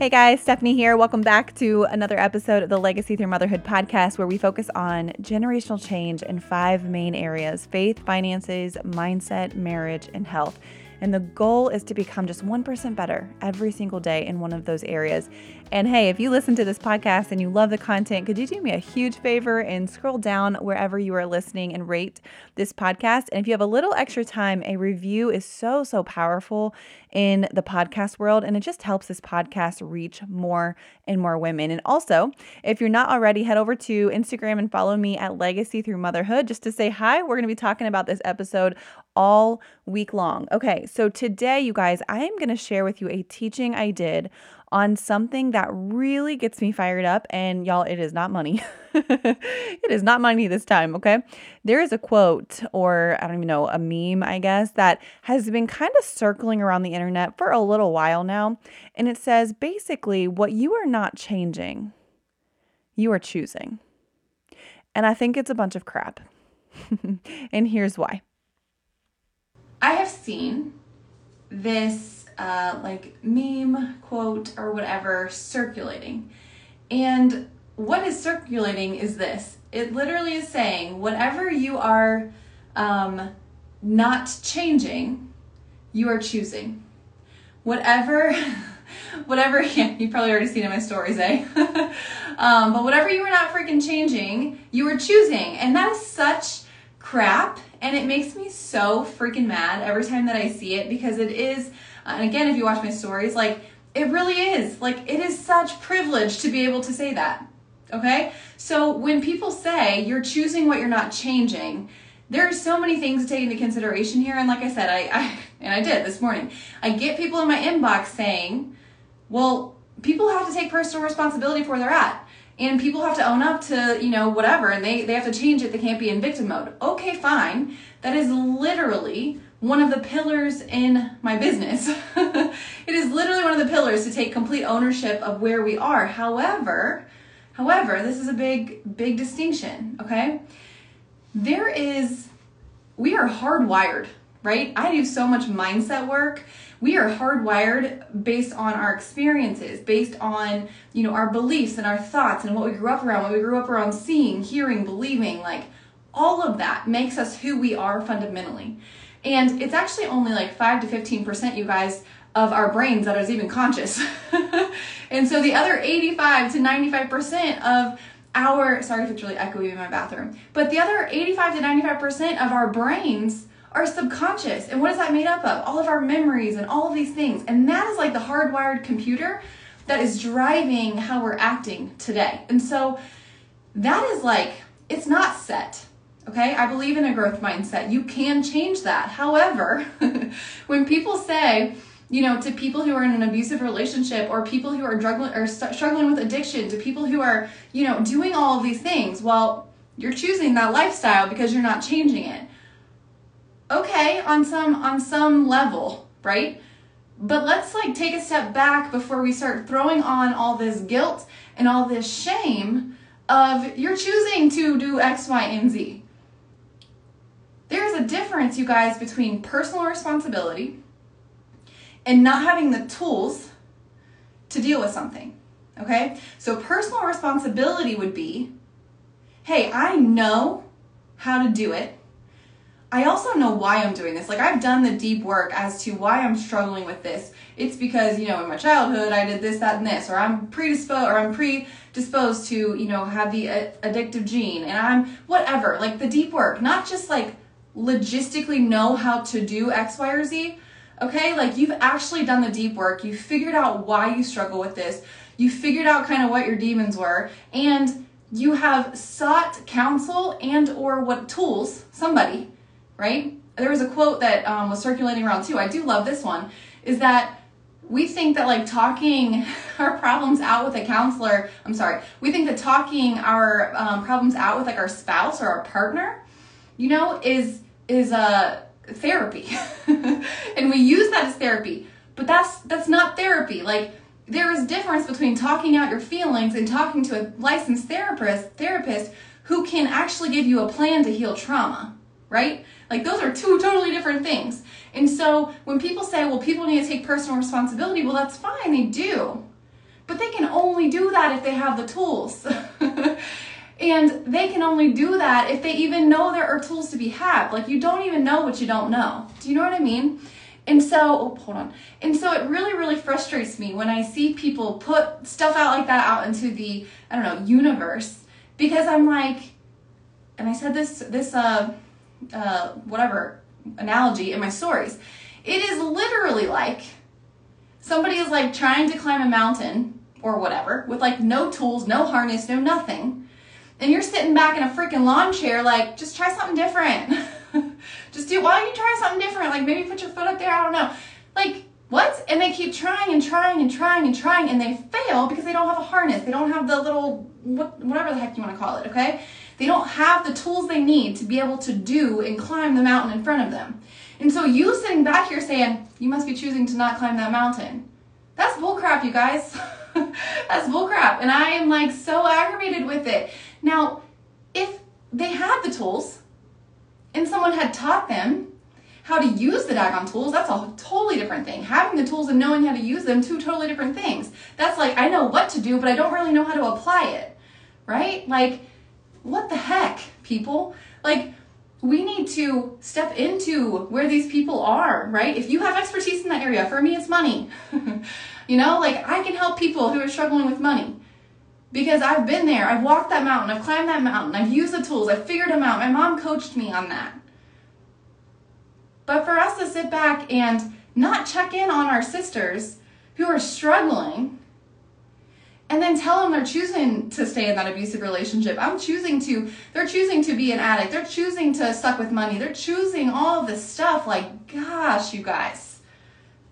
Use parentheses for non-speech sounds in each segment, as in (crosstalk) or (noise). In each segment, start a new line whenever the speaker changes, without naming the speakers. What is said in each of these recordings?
Hey guys, Stephanie here. Welcome back to another episode of the Legacy Through Motherhood podcast, where we focus on generational change in five main areas faith, finances, mindset, marriage, and health. And the goal is to become just 1% better every single day in one of those areas. And hey, if you listen to this podcast and you love the content, could you do me a huge favor and scroll down wherever you are listening and rate this podcast? And if you have a little extra time, a review is so, so powerful in the podcast world. And it just helps this podcast reach more and more women. And also, if you're not already, head over to Instagram and follow me at Legacy Through Motherhood just to say hi. We're going to be talking about this episode all week long. Okay, so today, you guys, I am going to share with you a teaching I did on something that really gets me fired up. And y'all, it is not money. (laughs) it is not money this time, okay? There is a quote, or I don't even know, a meme, I guess, that has been kind of circling around the internet for a little while now. And it says basically, what you are not changing, you are choosing. And I think it's a bunch of crap. (laughs) and here's why. I have seen this uh, like meme quote or whatever circulating. And what is circulating is this it literally is saying whatever you are um, not changing, you are choosing. Whatever. (laughs) whatever (laughs) yeah, you've probably already seen in my stories eh (laughs) um, but whatever you are not freaking changing you are choosing and that is such crap and it makes me so freaking mad every time that i see it because it is uh, and again, if you watch my stories, like it really is. Like it is such privilege to be able to say that. Okay? So when people say you're choosing what you're not changing, there are so many things to take into consideration here. And like I said, I, I and I did this morning. I get people in my inbox saying, well, people have to take personal responsibility for where they're at. And people have to own up to, you know, whatever, and they, they have to change it. They can't be in victim mode. Okay, fine. That is literally one of the pillars in my business. (laughs) it is literally one of the pillars to take complete ownership of where we are. However, however, this is a big big distinction, okay? There is we are hardwired, right? I do so much mindset work. We are hardwired based on our experiences, based on, you know, our beliefs and our thoughts and what we grew up around, what we grew up around seeing, hearing, believing, like all of that makes us who we are fundamentally. And it's actually only like 5 to 15%, you guys, of our brains that is even conscious. (laughs) and so the other 85 to 95% of our, sorry if it's really echoey in my bathroom, but the other 85 to 95% of our brains are subconscious. And what is that made up of? All of our memories and all of these things. And that is like the hardwired computer that is driving how we're acting today. And so that is like, it's not set. Okay, I believe in a growth mindset. You can change that. However, (laughs) when people say, you know, to people who are in an abusive relationship or people who are struggling or struggling with addiction, to people who are, you know, doing all of these things, well, you're choosing that lifestyle because you're not changing it. Okay, on some on some level, right? But let's like take a step back before we start throwing on all this guilt and all this shame of you're choosing to do X, Y, and Z there's a difference, you guys, between personal responsibility and not having the tools to deal with something. Okay? So, personal responsibility would be hey, I know how to do it. I also know why I'm doing this. Like, I've done the deep work as to why I'm struggling with this. It's because, you know, in my childhood, I did this, that, and this, or I'm predisposed, or I'm predisposed to, you know, have the addictive gene, and I'm whatever. Like, the deep work, not just like logistically know how to do X, Y, or Z. Okay, like you've actually done the deep work, you figured out why you struggle with this, you figured out kind of what your demons were, and you have sought counsel and or what tools, somebody, right? There was a quote that um, was circulating around too. I do love this one. Is that we think that like talking (laughs) our problems out with a counselor i'm sorry we think that talking our um, problems out with like our spouse or our partner you know, is is a therapy. (laughs) and we use that as therapy. But that's that's not therapy. Like there is difference between talking out your feelings and talking to a licensed therapist therapist who can actually give you a plan to heal trauma, right? Like those are two totally different things. And so when people say, well, people need to take personal responsibility, well, that's fine, they do. But they can only do that if they have the tools. (laughs) and they can only do that if they even know there are tools to be had. Like you don't even know what you don't know. Do you know what I mean? And so, oh, hold on. And so it really, really frustrates me when I see people put stuff out like that out into the, I don't know, universe. Because I'm like, and I said this, this, uh, uh, whatever analogy in my stories. It is literally like somebody is like trying to climb a mountain or whatever with like no tools, no harness, no nothing. And you're sitting back in a freaking lawn chair, like, just try something different. (laughs) just do, why don't you try something different? Like, maybe put your foot up there, I don't know. Like, what? And they keep trying and trying and trying and trying, and they fail because they don't have a harness. They don't have the little, what, whatever the heck you want to call it, okay? They don't have the tools they need to be able to do and climb the mountain in front of them. And so you sitting back here saying, you must be choosing to not climb that mountain. That's bullcrap, you guys. (laughs) That's bullcrap. And I am like so aggravated with it. Now, if they had the tools and someone had taught them how to use the daggone tools, that's a totally different thing. Having the tools and knowing how to use them, two totally different things. That's like, I know what to do, but I don't really know how to apply it. Right? Like, what the heck, people? Like, we need to step into where these people are, right? If you have expertise in that area, for me, it's money. (laughs) you know, like I can help people who are struggling with money because I've been there. I've walked that mountain. I've climbed that mountain. I've used the tools. I've figured them out. My mom coached me on that. But for us to sit back and not check in on our sisters who are struggling and then tell them they're choosing to stay in that abusive relationship. I'm choosing to, they're choosing to be an addict. They're choosing to suck with money. They're choosing all this stuff. Like, gosh, you guys.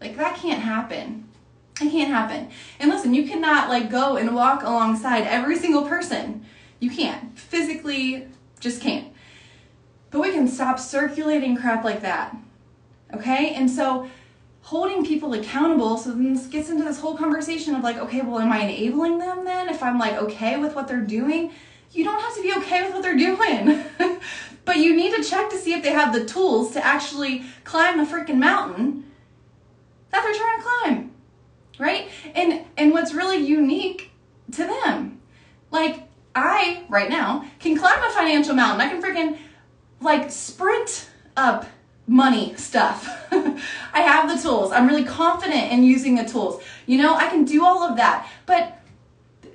Like, that can't happen. It can't happen. And listen, you cannot like go and walk alongside every single person. You can't. Physically, just can't. But we can stop circulating crap like that. Okay? And so holding people accountable. So then this gets into this whole conversation of like, okay, well, am I enabling them then if I'm like okay with what they're doing? You don't have to be okay with what they're doing. (laughs) but you need to check to see if they have the tools to actually climb the freaking mountain that they're trying to climb. Right? And and what's really unique to them. Like I right now can climb a financial mountain. I can freaking like sprint up money stuff. (laughs) I have the tools. I'm really confident in using the tools. You know, I can do all of that. But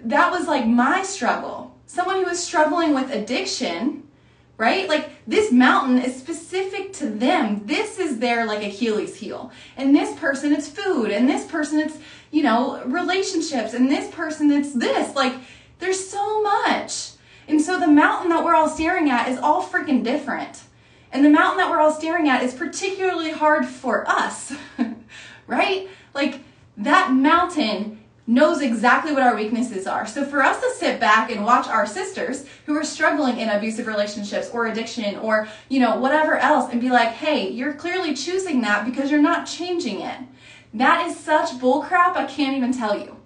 that was like my struggle. Someone who was struggling with addiction, right? Like this mountain is specific to them. This is their like Achilles heel. And this person it's food. And this person it's, you know, relationships. And this person it's this. Like there's so much. And so the mountain that we're all staring at is all freaking different. And the mountain that we're all staring at is particularly hard for us, (laughs) right? Like that mountain knows exactly what our weaknesses are. So for us to sit back and watch our sisters who are struggling in abusive relationships or addiction or, you know, whatever else and be like, hey, you're clearly choosing that because you're not changing it. That is such bullcrap, I can't even tell you.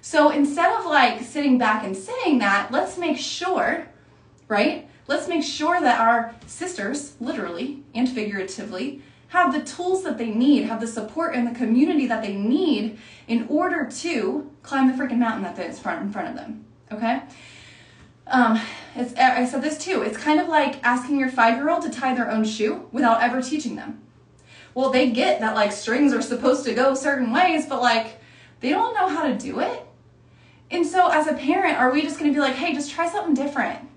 So instead of like sitting back and saying that, let's make sure, right? Let's make sure that our sisters, literally and figuratively, have the tools that they need, have the support and the community that they need in order to climb the freaking mountain that is front in front of them. Okay? Um, I said this too. It's kind of like asking your five year old to tie their own shoe without ever teaching them. Well, they get that like strings are supposed to go certain ways, but like they don't know how to do it. And so, as a parent, are we just going to be like, hey, just try something different?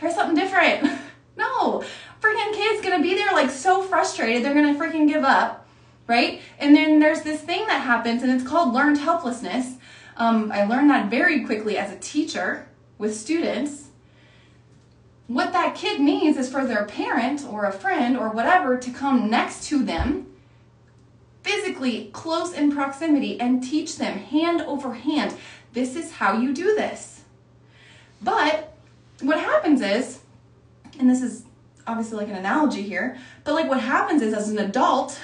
Try something different. (laughs) no, freaking kid's gonna be there like so frustrated, they're gonna freaking give up, right? And then there's this thing that happens, and it's called learned helplessness. Um, I learned that very quickly as a teacher with students. What that kid needs is for their parent or a friend or whatever to come next to them, physically close in proximity, and teach them hand over hand this is how you do this. But what happens is, and this is obviously like an analogy here, but like what happens is as an adult,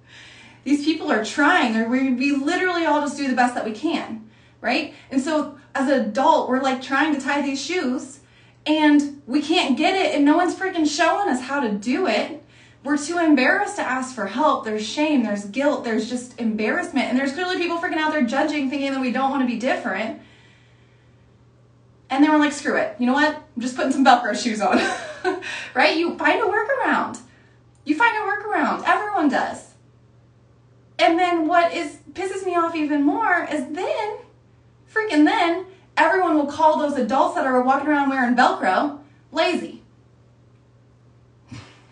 (laughs) these people are trying, or we, we literally all just do the best that we can, right? And so as an adult, we're like trying to tie these shoes and we can't get it and no one's freaking showing us how to do it. we're too embarrassed to ask for help. There's shame, there's guilt, there's just embarrassment. And there's clearly people freaking out there judging, thinking that we don't want to be different. And then we're like, screw it. You know what? I'm just putting some Velcro shoes on. (laughs) right? You find a workaround. You find a workaround. Everyone does. And then what is pisses me off even more is then, freaking then, everyone will call those adults that are walking around wearing Velcro lazy.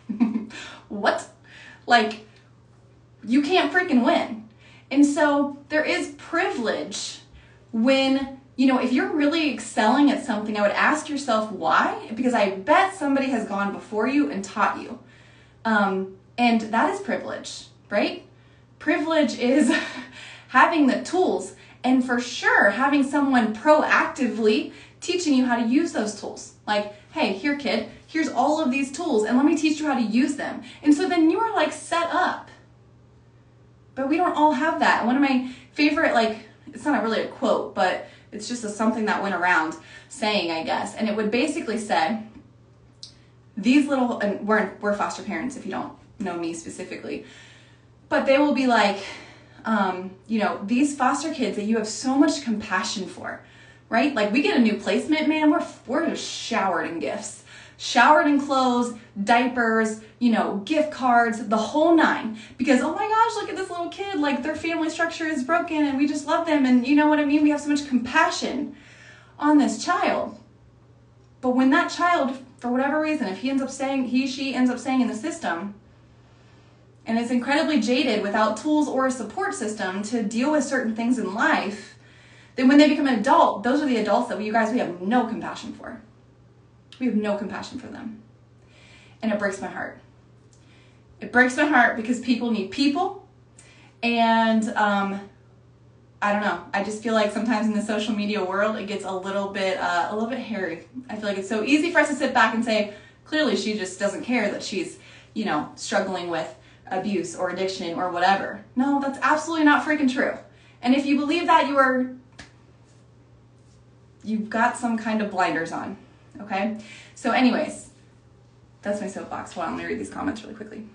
(laughs) what? Like, you can't freaking win. And so there is privilege when, you know, if you're really excelling at something, I would ask yourself why, because I bet somebody has gone before you and taught you. Um, and that is privilege, right? Privilege is (laughs) having the tools and for sure having someone proactively teaching you how to use those tools. Like, hey, here, kid, here's all of these tools, and let me teach you how to use them. And so then you are like set up. But we don't all have that. One of my favorite, like, it's not really a quote, but it's just a, something that went around saying, I guess. And it would basically say, these little, and we're, we're foster parents if you don't know me specifically, but they will be like, um, you know, these foster kids that you have so much compassion for, right? Like we get a new placement, man, we're, we're just showered in gifts showered in clothes, diapers, you know, gift cards, the whole nine. Because, oh my gosh, look at this little kid. Like, their family structure is broken and we just love them. And you know what I mean? We have so much compassion on this child. But when that child, for whatever reason, if he ends up staying, he, she ends up staying in the system, and is incredibly jaded without tools or a support system to deal with certain things in life, then when they become an adult, those are the adults that you guys, we have no compassion for. We have no compassion for them. And it breaks my heart. It breaks my heart because people need people. And um, I don't know. I just feel like sometimes in the social media world, it gets a little bit, uh, a little bit hairy. I feel like it's so easy for us to sit back and say, clearly she just doesn't care that she's, you know, struggling with abuse or addiction or whatever. No, that's absolutely not freaking true. And if you believe that, you are, you've got some kind of blinders on. Okay? So, anyways, that's my soapbox. On, let me read these comments really quickly.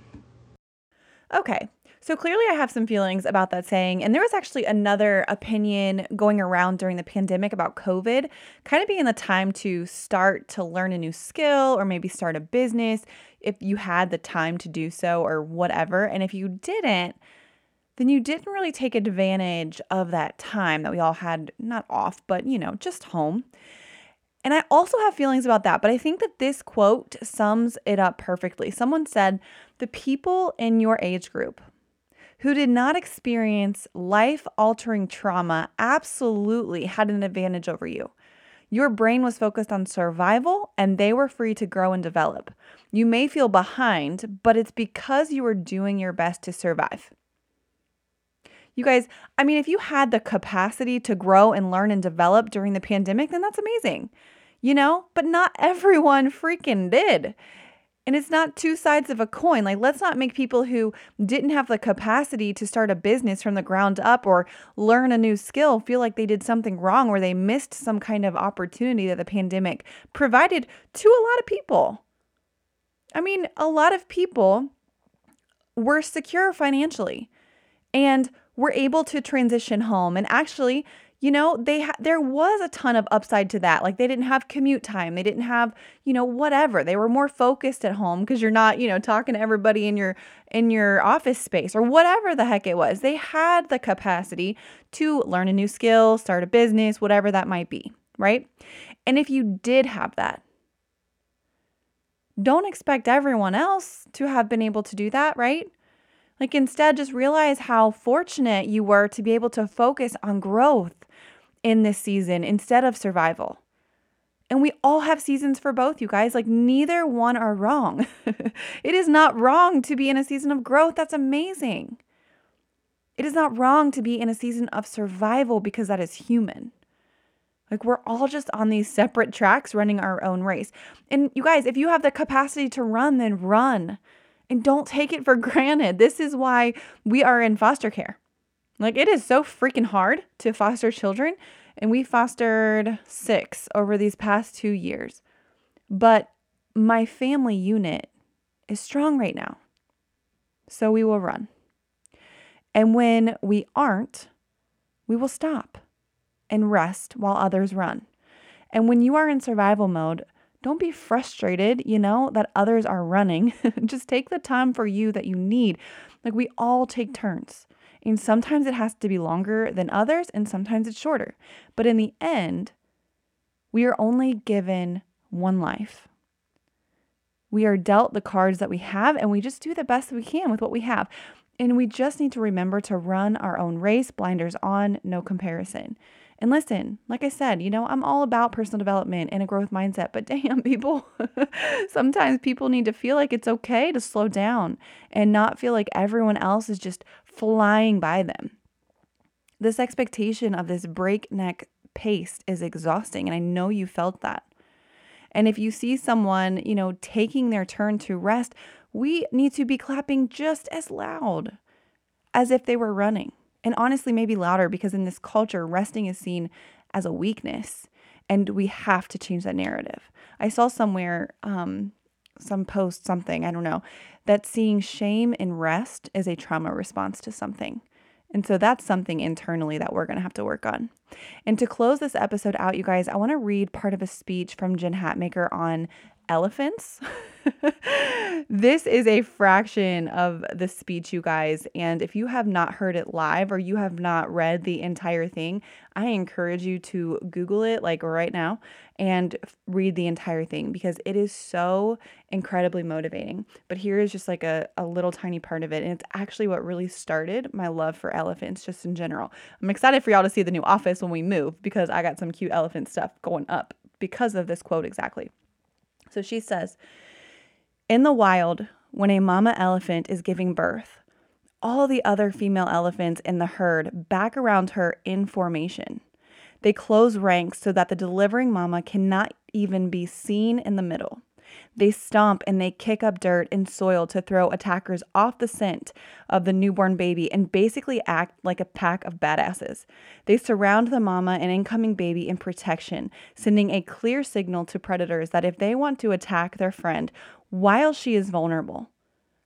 Okay. So clearly, I have some feelings about that saying. And there was actually another opinion going around during the pandemic about COVID, kind of being the time to start to learn a new skill or maybe start a business if you had the time to do so or whatever. And if you didn't, then you didn't really take advantage of that time that we all had, not off, but you know, just home. And I also have feelings about that, but I think that this quote sums it up perfectly. Someone said, The people in your age group who did not experience life altering trauma absolutely had an advantage over you. Your brain was focused on survival and they were free to grow and develop. You may feel behind, but it's because you were doing your best to survive. You guys, I mean, if you had the capacity to grow and learn and develop during the pandemic, then that's amazing, you know? But not (laughs) everyone freaking did. And it's not two sides of a coin. Like, let's not make people who didn't have the capacity to start a business from the ground up or learn a new skill feel like they did something wrong or they missed some kind of opportunity that the pandemic provided to a lot of people. I mean, a lot of people were secure financially. And were able to transition home. And actually you know they ha- there was a ton of upside to that. Like they didn't have commute time. They didn't have you know whatever. They were more focused at home because you're not you know talking to everybody in your in your office space or whatever the heck it was. They had the capacity to learn a new skill start a business whatever that might be right? And if you did have that don't expect everyone else to have been able to do that right like, instead, just realize how fortunate you were to be able to focus on growth in this season instead of survival. And we all have seasons for both, you guys. Like, neither one are wrong. (laughs) it is not wrong to be in a season of growth. That's amazing. It is not wrong to be in a season of survival because that is human. Like, we're all just on these separate tracks running our own race. And you guys, if you have the capacity to run, then run and don't take it for (laughs) granted. This is why we are in foster care. Like, it is so freaking hard to foster children. And we fostered six over these past two years. But my family unit is strong right now. So we will run. And when we aren't, we will stop and rest while others run. And when you are in survival mode, don't be frustrated, you know, that others are running. (laughs) Just take the time for you that you need. Like we all take turns. And sometimes it has to be longer than others, and sometimes it's shorter. But in the end, we are only given one life. We are dealt the cards that we have, and we just do the best we can with what we have. And we just need to remember to run our own race, blinders on, no comparison. And listen, like I said, you know, I'm all about personal development and a growth mindset, but (laughs) damn, people, sometimes people need to feel like it's okay to slow down and not feel like everyone else is just flying by them. This expectation of this breakneck pace is exhausting, and I know you felt that. And if you see someone, you know, taking their turn to rest, we need to be clapping just as loud as if they were running and honestly, maybe louder because in this culture, resting is seen as a weakness, and we have to change that narrative. I saw somewhere, um, some post, something, I don't know, that seeing shame in rest is a trauma response to something. And so that's something internally that we're going to have to work on. And to close this episode out, you guys, I want to read part of a speech from Jen Hatmaker on elephants. (laughs) (laughs) this is a fraction of the speech, you guys. And if you have not heard it live or you have not read the entire thing, I encourage you to Google it like right now and read the entire thing because it is so incredibly motivating. But here is just like a, a little tiny part of it. And it's actually what really started my love for elephants just in general. I'm excited for y'all to see the new office when we move because I got some cute elephant stuff going up because of this quote exactly. So she says, In the wild, when a mama elephant is giving birth, all the other female elephants in the herd back around her in formation. They close ranks so that the delivering mama cannot even be seen in the middle. They stomp and they kick up dirt and soil to throw attackers off the scent of the newborn baby and basically act like a pack of badasses. They surround the mama and incoming baby in protection, sending a clear signal to predators that if they want to attack their friend while she is vulnerable,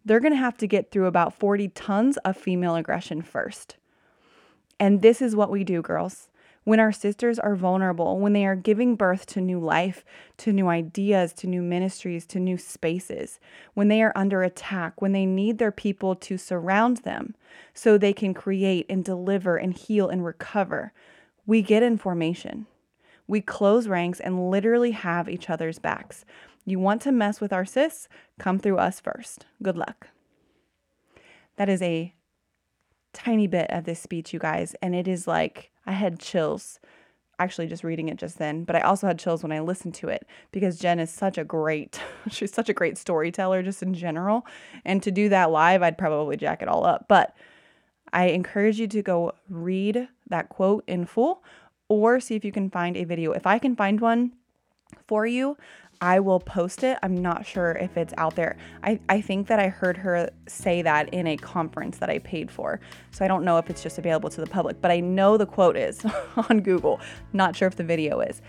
they're going to have to get through about 40 tons of female aggression first. And this is what we do, girls when our sisters are vulnerable, when they are giving birth to new life, to new ideas, to new ministries, to new spaces, when they are under attack, when they need their people to surround them so they can create and deliver and heal and recover, we get in formation. We close ranks and literally have each other's backs. You want to mess with our sis? Come through us first. Good luck. That is a tiny bit of this speech, you guys, and it is like I had chills actually just reading it just then, but I also had chills when I listened to it because Jen is such a great, (laughs) she's such a great storyteller just in general. And to do that live, I'd probably jack it all up. But I encourage you to go read that quote in full or see if you can find a video. If I can find one for you, I will post it. I'm not sure if it's out there. I, I think that I heard her say that in a conference that I paid for. So I don't know if it's just available to the public, but I know the quote is (laughs) on Google. Not sure if the video is.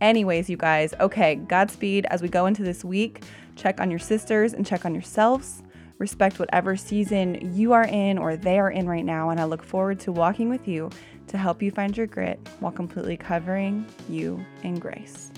Anyways, you guys, okay, Godspeed as we go into this week. Check on your sisters and check on yourselves. Respect whatever season you are in or they are in right now. And I look forward to walking with you to help you find your grit while completely covering you in grace.